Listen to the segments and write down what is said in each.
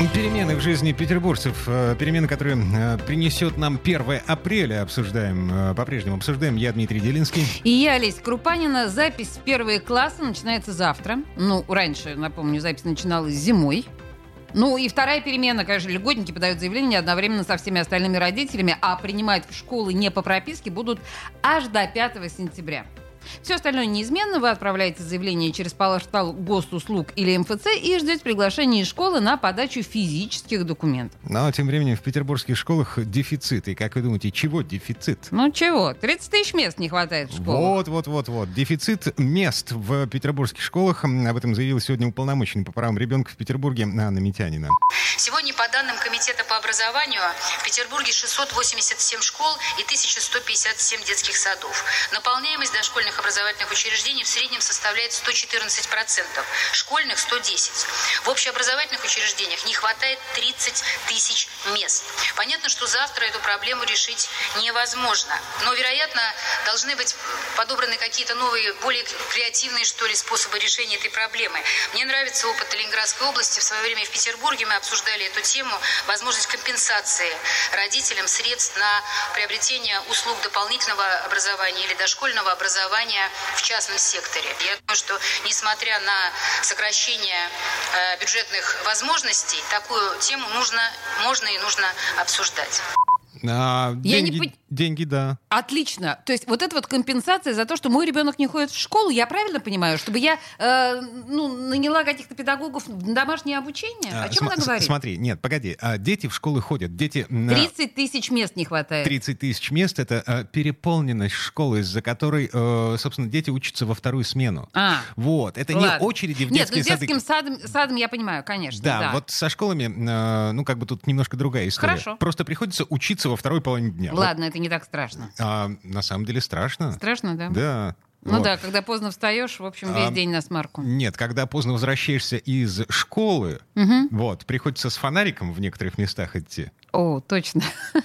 Перемены в жизни петербуржцев, э, перемены, которые э, принесет нам 1 апреля, обсуждаем, э, по-прежнему обсуждаем. Я Дмитрий Делинский. И я, Олеся Крупанина. Запись в первые классы начинается завтра. Ну, раньше, напомню, запись начиналась зимой. Ну и вторая перемена, конечно, льготники подают заявление одновременно со всеми остальными родителями, а принимать в школы не по прописке будут аж до 5 сентября. Все остальное неизменно. Вы отправляете заявление через портал госуслуг или МФЦ и ждете приглашения из школы на подачу физических документов. Но тем временем в петербургских школах дефицит. И как вы думаете, чего дефицит? Ну чего? 30 тысяч мест не хватает в школах. Вот, вот, вот, вот. Дефицит мест в петербургских школах. Об этом заявил сегодня уполномоченный по правам ребенка в Петербурге Анна Митянина. Сегодня по данным Комитета по образованию в Петербурге 687 школ и 1157 детских садов. Наполняемость дошкольных образовательных учреждений в среднем составляет 114%, школьных 110. В общеобразовательных учреждениях не хватает 30 тысяч мест. Понятно, что завтра эту проблему решить невозможно, но, вероятно, должны быть подобраны какие-то новые, более креативные, что ли, способы решения этой проблемы. Мне нравится опыт Ленинградской области. В свое время в Петербурге мы обсуждали эту тему, возможность компенсации родителям средств на приобретение услуг дополнительного образования или дошкольного образования образования в частном секторе. Я думаю, что несмотря на сокращение э, бюджетных возможностей, такую тему нужно, можно и нужно обсуждать. А, Я деньги, не деньги, да. Отлично. То есть вот это вот компенсация за то, что мой ребенок не ходит в школу, я правильно понимаю, чтобы я э, ну, наняла каких-то педагогов на домашнее обучение? О чем см- она говорит? Смотри, нет, погоди. А, дети в школы ходят. Дети... на 30 тысяч мест не хватает. 30 тысяч мест — это э, переполненность школы, из-за которой, э, собственно, дети учатся во вторую смену. А, Вот. Это ладно. не очереди в Нет, ну детские сады. детским садом, садом я понимаю, конечно. Да, Да, вот со школами, э, ну, как бы тут немножко другая история. Хорошо. Просто приходится учиться во второй половине дня. Ладно, это не так страшно. А, на самом деле страшно. Страшно, да? Да. Ну Вот. да, когда поздно встаешь, в общем, весь А, день на смарку. Нет, когда поздно возвращаешься из школы, Мгм. вот, приходится с фонариком в некоторых местах идти. О, точно.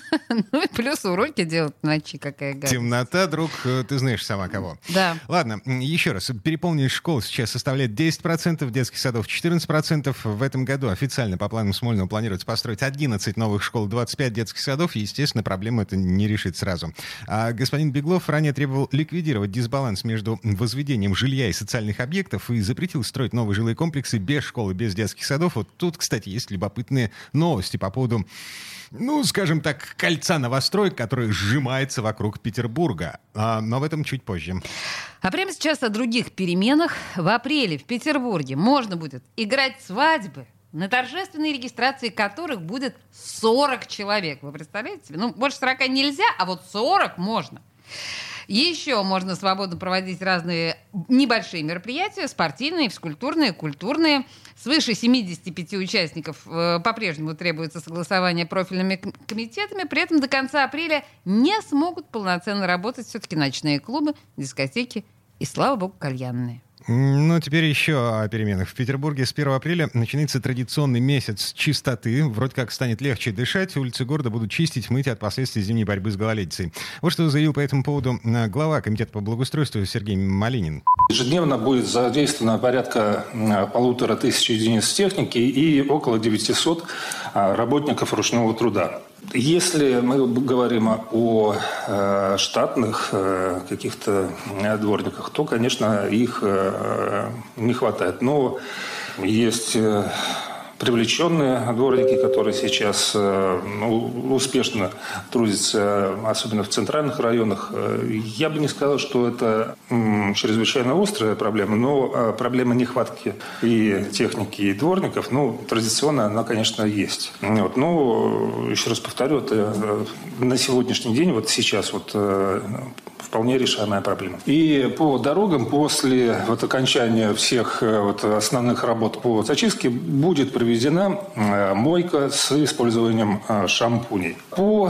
Ну и плюс уроки делать ночи, какая гадость. Темнота, друг, э, ты знаешь сама кого. Да. Ладно, еще раз. Переполненность школ сейчас составляет 10%, детских садов 14%. В этом году официально по планам Смольного планируется построить 11 новых школ, 25 детских садов. Естественно, проблему это не решит сразу. А господин Беглов ранее требовал ликвидировать дисбаланс между возведением жилья и социальных объектов и запретил строить новые жилые комплексы без школы, без детских садов. Вот тут, кстати, есть любопытные новости по поводу ну, скажем так, кольца новостроек, которое сжимается вокруг Петербурга. А, но об этом чуть позже. А прямо сейчас о других переменах. В апреле в Петербурге можно будет играть свадьбы, на торжественной регистрации которых будет 40 человек. Вы представляете себе? Ну, больше 40 нельзя, а вот 40 можно. Еще можно свободно проводить разные небольшие мероприятия, спортивные, физкультурные, культурные. Свыше 75 участников э, по-прежнему требуется согласование профильными ком- комитетами. При этом до конца апреля не смогут полноценно работать все-таки ночные клубы, дискотеки и, слава богу, кальянные. Ну, теперь еще о переменах. В Петербурге с 1 апреля начинается традиционный месяц чистоты. Вроде как станет легче дышать. Улицы города будут чистить, мыть от последствий зимней борьбы с гололедицей. Вот что заявил по этому поводу э, глава Комитета по благоустройству Сергей Малинин. Ежедневно будет задействовано порядка м, полутора тысяч единиц техники и около 900 а, работников ручного труда. Если мы говорим о э, штатных э, каких-то э, дворниках, то, конечно, их э, не хватает. Но есть э, привлеченные дворники, которые сейчас э, ну, успешно трудятся, особенно в центральных районах. Э, Я бы не сказал, что это чрезвычайно острая проблема, но э, проблема нехватки и техники, и дворников, ну, традиционно она, конечно, есть. Вот. Но, еще раз повторю, это на сегодняшний день, вот сейчас вот вполне решаемая проблема. И по дорогам после вот окончания всех э, вот основных работ по зачистке будет проведена э, мойка с использованием э, шампуней. По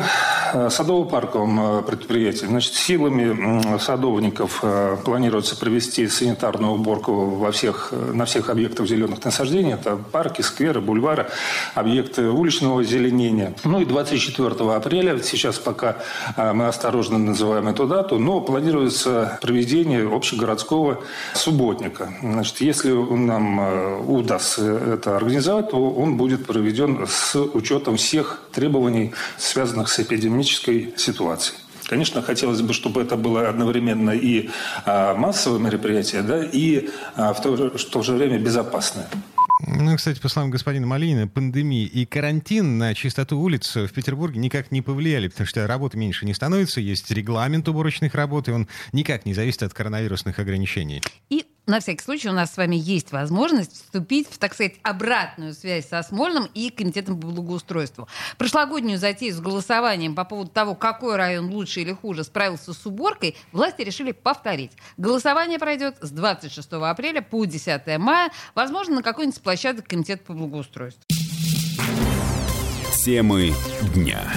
садово-парковым предприятиям, значит, силами садовников планируется провести санитарную уборку во всех, на всех объектах зеленых насаждений. Это парки, скверы, бульвары, объекты уличного озеленения. Ну и 24 апреля, сейчас пока мы осторожно называем эту дату, но планируется проведение общегородского субботника. Значит, если нам э, удастся это организовать, то он будет проведен с учетом всех требований, связанных с эпидемической ситуацией. Конечно, хотелось бы, чтобы это было одновременно и а, массовое мероприятие, да, и а, в, то, в то же время безопасное. Ну, кстати, по словам господина Малинина, пандемия и карантин на чистоту улиц в Петербурге никак не повлияли, потому что работы меньше не становится, есть регламент уборочных работ, и он никак не зависит от коронавирусных ограничений. И на всякий случай у нас с вами есть возможность вступить в, так сказать, обратную связь со Смольным и Комитетом по благоустройству. Прошлогоднюю затею с голосованием по поводу того, какой район лучше или хуже справился с уборкой, власти решили повторить. Голосование пройдет с 26 апреля по 10 мая, возможно, на какой-нибудь площадке Комитета по благоустройству. Темы дня.